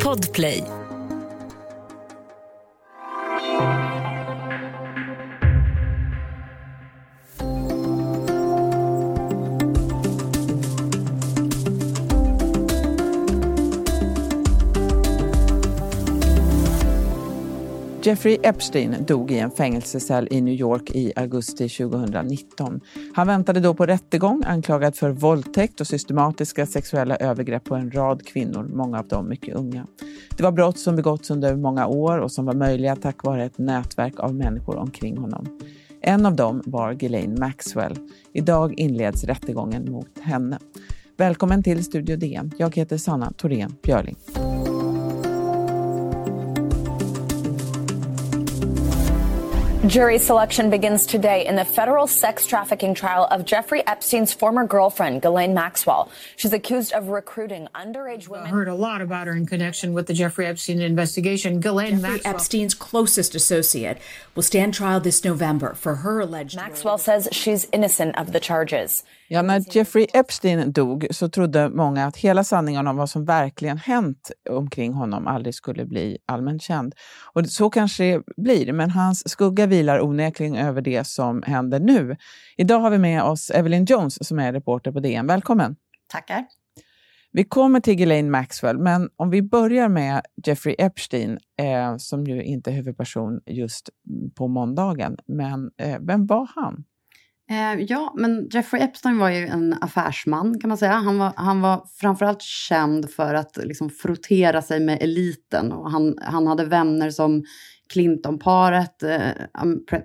Podplay. Jeffrey Epstein dog i en fängelsecell i New York i augusti 2019. Han väntade då på rättegång anklagad för våldtäkt och systematiska sexuella övergrepp på en rad kvinnor, många av dem mycket unga. Det var brott som begåtts under många år och som var möjliga tack vare ett nätverk av människor omkring honom. En av dem var Ghislaine Maxwell. Idag inleds rättegången mot henne. Välkommen till Studio DN. Jag heter Sanna Thorén Björling. Jury selection begins today in the federal sex trafficking trial of Jeffrey Epstein's former girlfriend, Ghislaine Maxwell. She's accused of recruiting underage women. I heard a lot about her in connection with the Jeffrey Epstein investigation. Ghislaine Jeffrey Maxwell. Epstein's closest associate will stand trial this November for her alleged. Maxwell says she's innocent of the charges. Ja, när Jeffrey Epstein dog så trodde många att hela sanningen om vad som verkligen hänt omkring honom aldrig skulle bli allmänt känd. Och så kanske det blir, men hans skugga vilar onekligen över det som händer nu. Idag har vi med oss Evelyn Jones som är reporter på DN. Välkommen! Tackar. Vi kommer till Ghislaine Maxwell, men om vi börjar med Jeffrey Epstein, eh, som ju inte är huvudperson just på måndagen. Men eh, vem var han? Eh, ja, men Jeffrey Epstein var ju en affärsman kan man säga. Han var, han var framförallt känd för att liksom frottera sig med eliten. Och han, han hade vänner som Clinton-paret, eh,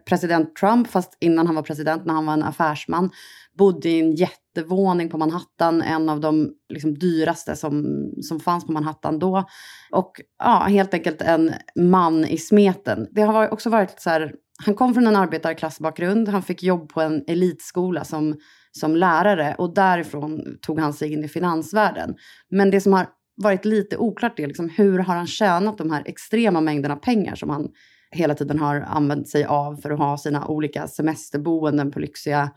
president Trump, fast innan han var president, när han var en affärsman, bodde i en jättevåning på Manhattan, en av de liksom, dyraste som, som fanns på Manhattan då. Och ja, helt enkelt en man i smeten. Det har också varit så här, han kom från en arbetarklassbakgrund, han fick jobb på en elitskola som, som lärare och därifrån tog han sig in i finansvärlden. Men det som har varit lite oklart är liksom, hur har han tjänat de här extrema mängderna pengar som han hela tiden har använt sig av för att ha sina olika semesterboenden på lyxiga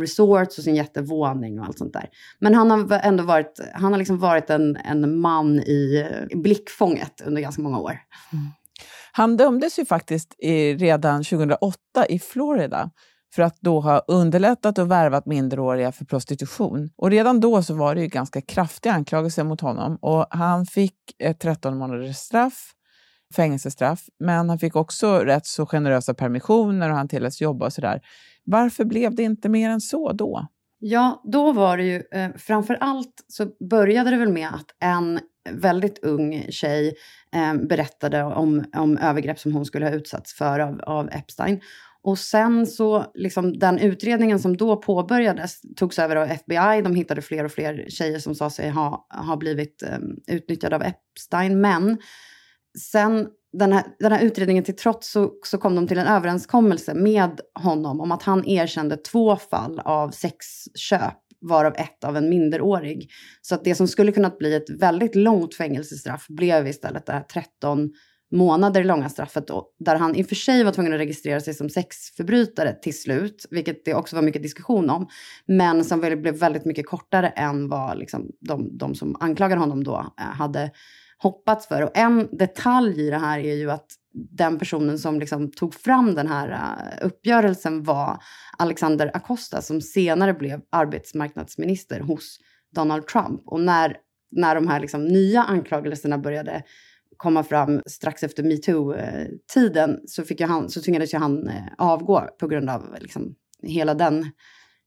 resorts och sin jättevåning och allt sånt där. Men han har ändå varit, han har liksom varit en, en man i blickfånget under ganska många år. Mm. Han dömdes ju faktiskt i, redan 2008 i Florida för att då ha underlättat och värvat minderåriga för prostitution. Och redan då så var det ju ganska kraftiga anklagelser mot honom och han fick ett 13 månaders straff, fängelsestraff, men han fick också rätt så generösa permissioner och han tilläts jobba och sådär. Varför blev det inte mer än så då? Ja, då var det ju eh, framför allt så började det väl med att en väldigt ung tjej eh, berättade om, om övergrepp som hon skulle ha utsatts för av, av Epstein. Och sen så, liksom den utredningen som då påbörjades togs över av FBI. De hittade fler och fler tjejer som sa sig ha, ha blivit eh, utnyttjade av Epstein. Men sen den här, den här utredningen till trots så, så kom de till en överenskommelse med honom om att han erkände två fall av sexköp varav ett av en minderårig. Så att det som skulle kunnat bli ett väldigt långt fängelsestraff blev istället det här 13 månader långa straffet då, där han i och för sig var tvungen att registrera sig som sexförbrytare till slut, vilket det också var mycket diskussion om, men som blev väldigt mycket kortare än vad liksom de, de som anklagade honom då eh, hade hoppats för. Och en detalj i det här är ju att den personen som liksom tog fram den här eh, uppgörelsen var Alexander Acosta som senare blev arbetsmarknadsminister hos Donald Trump. Och när, när de här liksom nya anklagelserna började komma fram strax efter metoo-tiden eh, så, fick han, så tvingades ju han eh, avgå på grund av liksom, hela den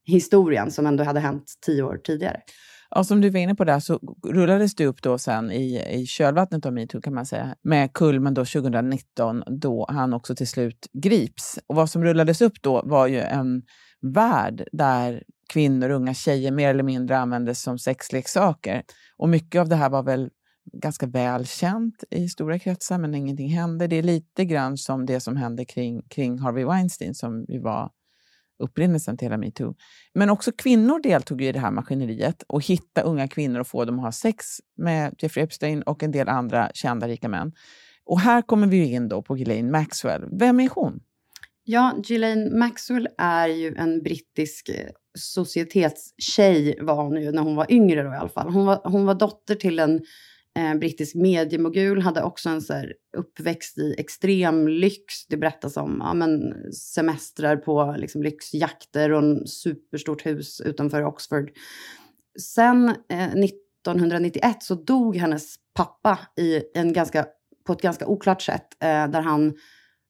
historien som ändå hade hänt tio år tidigare. Ja, som du var inne på där så rullades det upp då sen i, i kölvattnet av metoo kan man säga, med kulmen då 2019 då han också till slut grips. Och vad som rullades upp då var ju en värld där kvinnor och unga tjejer mer eller mindre användes som sexleksaker. Och mycket av det här var väl ganska välkänt i stora kretsar, men ingenting hände. Det är lite grann som det som hände kring, kring Harvey Weinstein som ju var upprinnelsen till hela metoo. Men också kvinnor deltog i det här maskineriet och hitta unga kvinnor och få dem att ha sex med Jeffrey Epstein och en del andra kända rika män. Och här kommer vi in då på Ghislaine Maxwell. Vem är hon? Ja, Ghislaine Maxwell är ju en brittisk eh, societetstjej var hon ju när hon var yngre då i alla fall. Hon var, hon var dotter till en eh, brittisk mediemogul, hade också en så här, uppväxt i extrem lyx. Det berättas om ja, men, semestrar på liksom, lyxjakter och en superstort hus utanför Oxford. Sen eh, 1991 så dog hennes pappa i en ganska, på ett ganska oklart sätt, eh, där han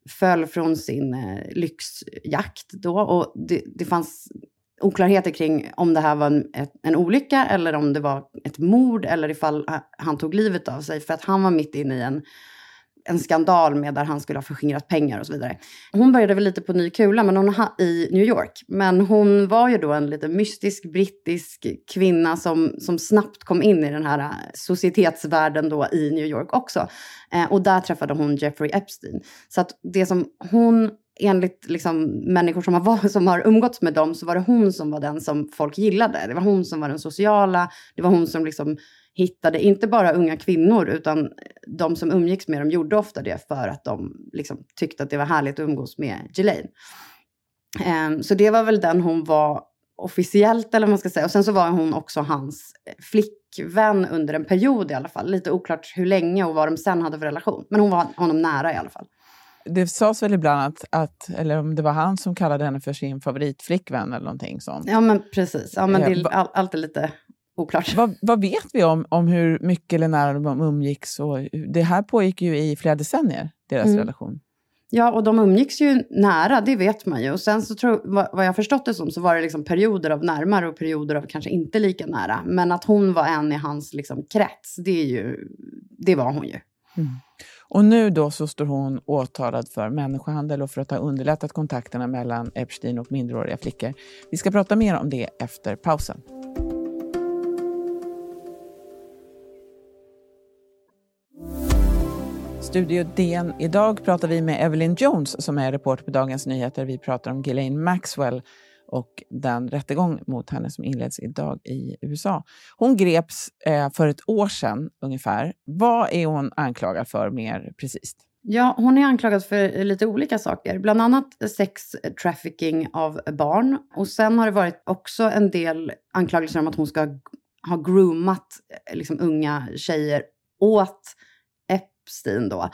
föll från sin eh, lyxjakt då. Och det, det fanns oklarheter kring om det här var en, en olycka eller om det var ett mord eller ifall han tog livet av sig. För att han var mitt inne i en en skandal med där han skulle ha förskingrat pengar och så vidare. Hon började väl lite på ny kula men hon ha, i New York. Men hon var ju då en lite mystisk brittisk kvinna som, som snabbt kom in i den här societetsvärlden då i New York också. Eh, och där träffade hon Jeffrey Epstein. Så att det som hon enligt liksom, människor som har, som har umgåtts med dem så var det hon som var den som folk gillade. Det var hon som var den sociala, det var hon som liksom hittade inte bara unga kvinnor, utan de som umgicks med dem gjorde ofta det för att de liksom tyckte att det var härligt att umgås med Jelaine. Um, så det var väl den hon var officiellt, eller vad man ska säga. Och sen så var hon också hans eh, flickvän under en period i alla fall. Lite oklart hur länge och vad de sen hade för relation. Men hon var honom nära i alla fall. Det sades väl ibland att, att, eller om det var han som kallade henne för sin favoritflickvän eller någonting sånt. Ja men precis, ja, men det är all, alltid lite oklart. Vad, vad, vet vi om, om hur mycket eller när de umgicks? Och, det här pågick ju i flera decennier, deras mm. relation. Ja, och de umgicks ju nära, det vet man ju. Och sen så tror vad, vad jag förstått det som så var det liksom perioder av närmare och perioder av kanske inte lika nära. Men att hon var en i hans liksom krets, det, är ju, det var hon ju. Mm. Och nu då så står hon åtalad för människohandel och för att ha underlättat kontakterna mellan Epstein och minderåriga flickor. Vi ska prata mer om det efter pausen. Studio DN. Idag pratar vi med Evelyn Jones som är reporter på Dagens Nyheter. Vi pratar om Ghislaine Maxwell och den rättegång mot henne som inleds idag i USA. Hon greps eh, för ett år sedan ungefär. Vad är hon anklagad för mer precis? Ja, hon är anklagad för lite olika saker. Bland annat sex trafficking av barn. Och sen har det varit också en del anklagelser om att hon ska ha groomat eh, liksom, unga tjejer åt Epstein då.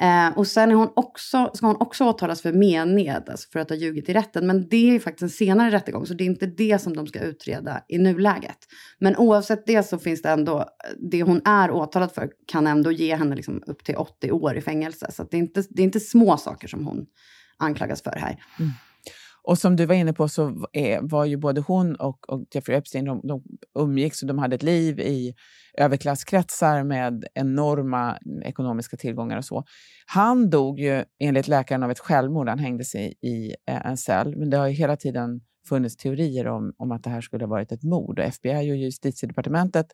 Eh, och sen är hon också, ska hon också åtalas för mened, alltså för att ha ljugit i rätten. Men det är ju faktiskt en senare rättegång, så det är inte det som de ska utreda i nuläget. Men oavsett det så finns det ändå, det hon är åtalad för kan ändå ge henne liksom upp till 80 år i fängelse. Så det, är inte, det är inte små saker som hon anklagas för här. Mm. Och som du var inne på så är, eh, var ju både hon och, och Jeffrey Epstein, de, de umgicks och de hade ett liv i överklasskretsar med enorma ekonomiska tillgångar och så. Han dog ju enligt läkaren av ett självmord. Han hängde sig i eh, en cell. Men det har ju hela tiden funnits teorier om, om att det här skulle ha varit ett mord. Och FBI och justitiedepartementet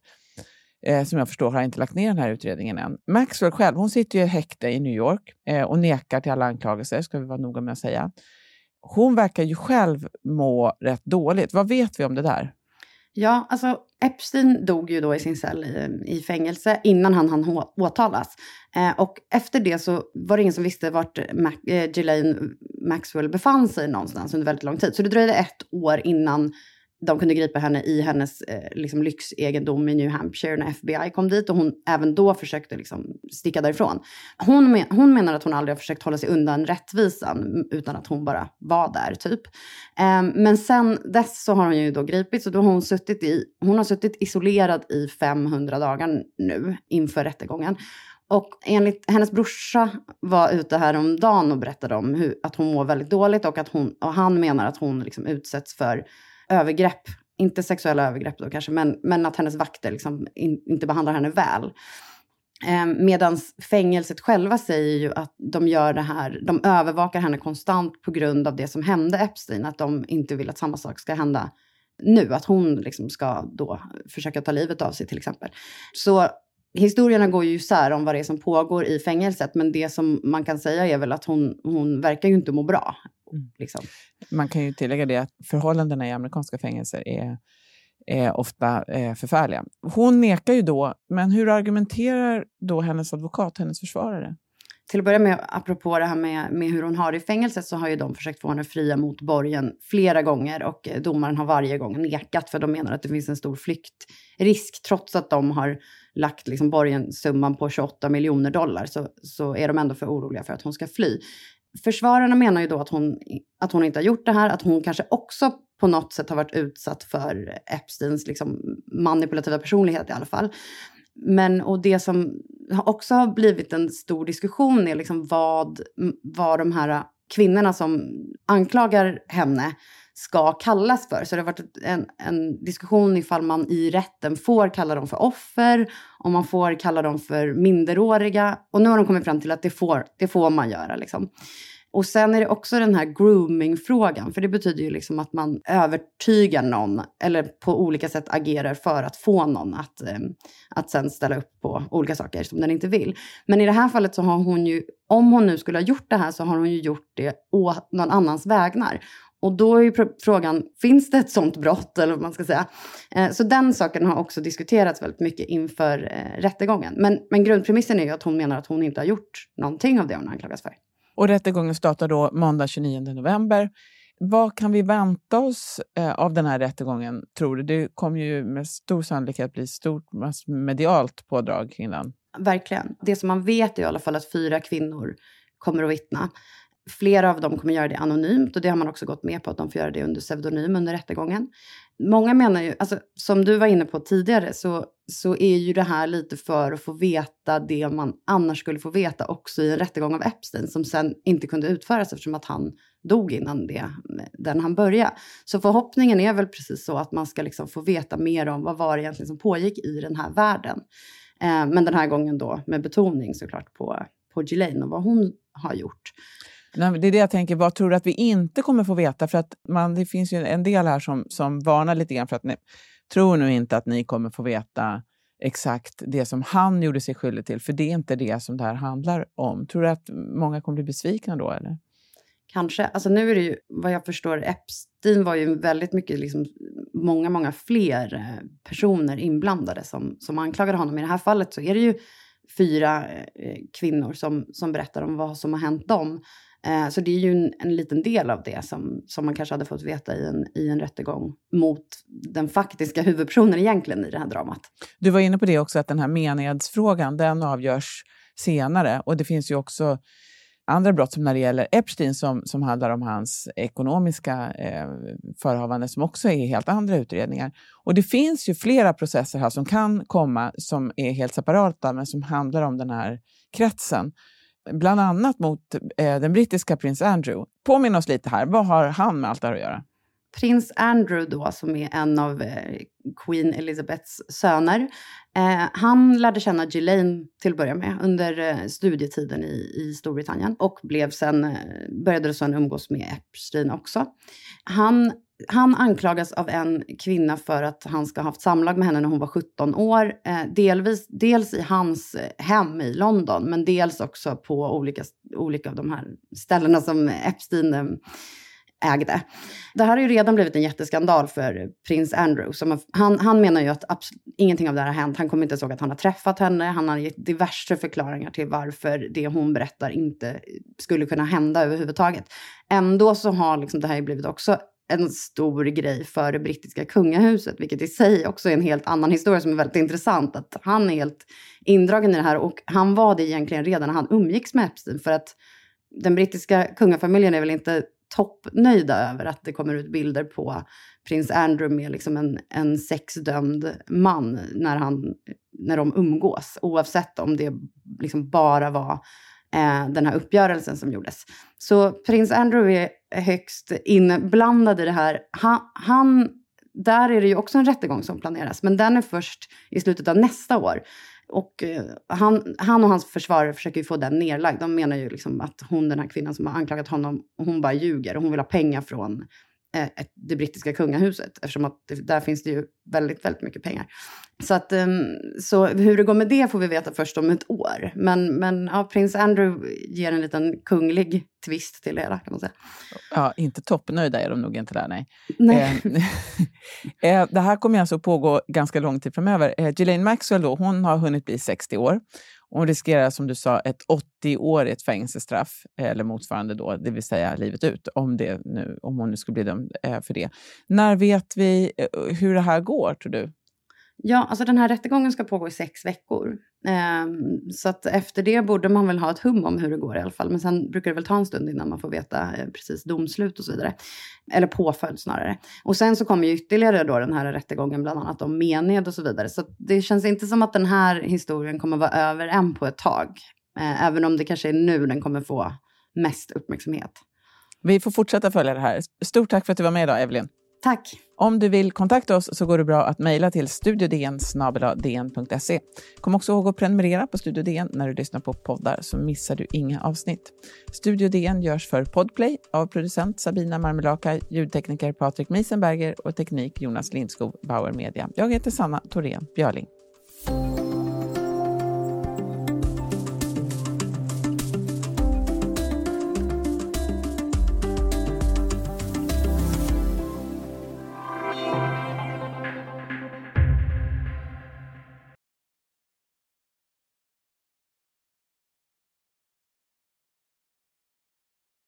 eh, som jag förstår har inte lagt ner den här utredningen än. Maxwell själv, hon sitter ju i häkte i New York eh, och nekar till alla anklagelser, ska vi vara noga med att säga hon verkar ju själv må rätt dåligt. Vad vet vi om det där? Ja, alltså Epstein dog ju då i sin cell i, i fängelse innan han hann åtalas. Eh, och efter det så var det ingen som visste vart Mac, eh, Ghislaine Maxwell befann sig någonstans under väldigt lång tid. Så det dröjde ett år innan de kunde gripa henne i hennes eh, liksom, lyxegendom i New Hampshire när FBI kom dit och hon även då försökte liksom, sticka därifrån. Hon, men, hon menar att hon aldrig har försökt hålla sig undan rättvisan utan att hon bara var där typ. Eh, men sen dess så har hon ju då gripits och då har hon suttit i, hon har suttit isolerad i 500 dagar nu inför rättegången. Och enligt hennes brorsa var ute häromdagen och berättade om hur, att hon mår väldigt dåligt och att hon, och han menar att hon liksom utsätts för övergrepp. Inte sexuella övergrepp då kanske, men, men att hennes vakter liksom in, inte behandlar henne väl. Ehm, Medan fängelset själva säger ju att de gör det här, de övervakar henne konstant på grund av det som hände Epstein, att de inte vill att samma sak ska hända nu, att hon liksom ska då försöka ta livet av sig till exempel. Så historierna går ju isär om vad det är som pågår i fängelset, men det som man kan säga är väl att hon, hon verkar ju inte må bra. Mm. Liksom. Man kan ju tillägga det att förhållandena i amerikanska fängelser är, är ofta eh, förfärliga. Hon nekar ju då, men hur argumenterar då hennes advokat, hennes försvarare? Till att börja med, apropå det här med, med hur hon har det i fängelset, så har ju de försökt få henne fria mot borgen flera gånger och domaren har varje gång nekat för de menar att det finns en stor flyktrisk trots att de har lagt liksom borgenssumman på 28 miljoner dollar så, så är de ändå för oroliga för att hon ska fly. Försvararna menar ju då att hon, att hon inte har gjort det här, att hon kanske också på något sätt har varit utsatt för Epsteins liksom manipulativa personlighet i alla fall. Men och det som också har blivit en stor diskussion är liksom vad, vad de här kvinnorna som anklagar henne ska kallas för. Så det har varit en, en diskussion ifall man i rätten får kalla dem för offer, om man får kalla dem för minderåriga. Och nu har de kommit fram till att det får, det får man göra. Liksom. Och sen är det också den här grooming-frågan, för det betyder ju liksom att man övertygar någon eller på olika sätt agerar för att få någon att, eh, att sen ställa upp på olika saker som den inte vill. Men i det här fallet så har hon ju, om hon nu skulle ha gjort det här så har hon ju gjort det å någon annans vägnar. Och då är ju frågan, finns det ett sånt brott eller vad man ska säga? Eh, så den saken har också diskuterats väldigt mycket inför eh, rättegången. Men, men grundpremissen är ju att hon menar att hon inte har gjort någonting av det hon anklagas för. Och rättegången startar då måndag 29 november. Vad kan vi vänta oss eh, av den här rättegången, tror du? Det kommer ju med stor sannolikhet bli stort medialt pådrag kring den. Verkligen. Det som man vet är i alla fall att fyra kvinnor kommer att vittna. Flera av dem kommer göra det anonymt och det har man också gått med på att de får göra det under pseudonym under rättegången. Många menar ju, alltså, som du var inne på tidigare, så, så är ju det här lite för att få veta det man annars skulle få veta också i en rättegång av Epstein som sen inte kunde utföras eftersom att han dog innan det, den han började. Så förhoppningen är väl precis så att man ska liksom få veta mer om vad var det egentligen som pågick i den här världen. Eh, men den här gången då med betoning såklart på, på Ghislaine och vad hon har gjort. Det är det jag tänker, vad tror du att vi inte kommer få veta? För att man, det finns ju en del här som, som varnar lite grann för att ni tror nu inte att ni kommer få veta exakt det som han gjorde sig skyldig till, för det är inte det som det här handlar om. Tror du att många kommer bli besvikna då? Eller? Kanske. Alltså nu är det ju, vad jag förstår, Epstein var ju väldigt mycket, liksom, många, många fler eh, personer inblandade som, som anklagade honom. I det här fallet så är det ju fyra eh, kvinnor som, som berättar om vad som har hänt dem. Eh, så det är ju en, en, liten del av det som, som man kanske hade fått veta i en, i en rättegång mot den faktiska huvudpersonen egentligen i det här dramat. Du var inne på det också, att den här menighetsfrågan, den avgörs senare. Och det finns ju också andra brott som när det gäller Epstein som, som handlar om hans ekonomiska eh, förehavanden som också är helt andra utredningar. Och det finns ju flera processer här som kan komma som är helt separata men som handlar om den här kretsen bland annat mot eh, den brittiska prins Andrew. Påminn oss lite här, vad har han med allt det här att göra? Prins Andrew då, som är en av eh, Queen Elizabeths söner, eh, han lärde känna Ghislaine till att börja med under eh, studietiden i, i Storbritannien och blev sen, eh, började sen umgås med Epstein också. Han han anklagas av en kvinna för att han ska ha haft samlag med henne när hon var 17 år. Eh, delvis, dels i hans eh, hem i London, men dels också på olika, olika av de här ställena som Epstein eh, ägde. Det här har ju redan blivit en jätteskandal för prins Andrew. Som han, han menar ju att absolut, ingenting av det här har hänt. Han kommer inte ihåg att han har träffat henne. Han har gett diverse förklaringar till varför det hon berättar inte skulle kunna hända överhuvudtaget. Ändå så har liksom det här blivit också en stor grej för det brittiska kungahuset, vilket i sig också är en helt annan historia som är väldigt intressant. Att han är helt indragen i det här och han var det egentligen redan när han umgicks med Epstein för att den brittiska kungafamiljen är väl inte toppnöjda över att det kommer ut bilder på prins Andrew med liksom en, en sexdömd man när, han, när de umgås, oavsett om det liksom bara var eh, den här uppgörelsen som gjordes. Så prins Andrew är högst inblandad i det här. Han, han, där är det ju också en rättegång som planeras, men den är först i slutet av nästa år. Och eh, han, han och hans försvarare försöker ju få den nedlagd. De menar ju liksom att hon, den här kvinnan som har anklagat honom, hon bara ljuger och hon vill ha pengar från det brittiska kungahuset eftersom att där finns det ju väldigt, väldigt mycket pengar. Så, att, um, så hur det går med det får vi veta först om ett år. Men, men ja, prins Andrew ger en liten kunglig twist till det hela kan man säga. Ja, inte toppnöjda är de nog inte där, nej. nej. Eh, eh, det här kommer alltså pågå ganska lång tid framöver. Eh, Ghislaine Maxwell då, hon har hunnit bli 60 år. Hon riskerar, som du sa, ett 80-årigt fängelsestraff, eller motsvarande då, det vill säga livet ut, om, det nu, om hon nu skulle bli dömd eh, för det. När vet vi eh, hur det här går, tror du? Ja, alltså den här rättegången ska pågå i sex veckor. Ehm, så att efter det borde man väl ha ett hum om hur det går i alla fall. Men sen brukar det väl ta en stund innan man får veta eh, precis domslut och så vidare. Eller påföljd snarare. Och sen så kommer ju ytterligare då den här rättegången, bland annat om mened och så vidare. Så det känns inte som att den här historien kommer vara över än på ett tag. Eh, även om det kanske är nu den kommer få mest uppmärksamhet. Vi får fortsätta följa det här. Stort tack för att du var med idag, Evelyn. Tack. Om du vill kontakta oss så går det bra att mejla till studiodn Kom också ihåg att prenumerera på Studio DN när du lyssnar på poddar så missar du inga avsnitt. Studio DN görs för Podplay av producent Sabina Marmelaka, ljudtekniker Patrik Miesenberger och teknik Jonas Lindskog, Bauer Media. Jag heter Sanna Thorén Björling.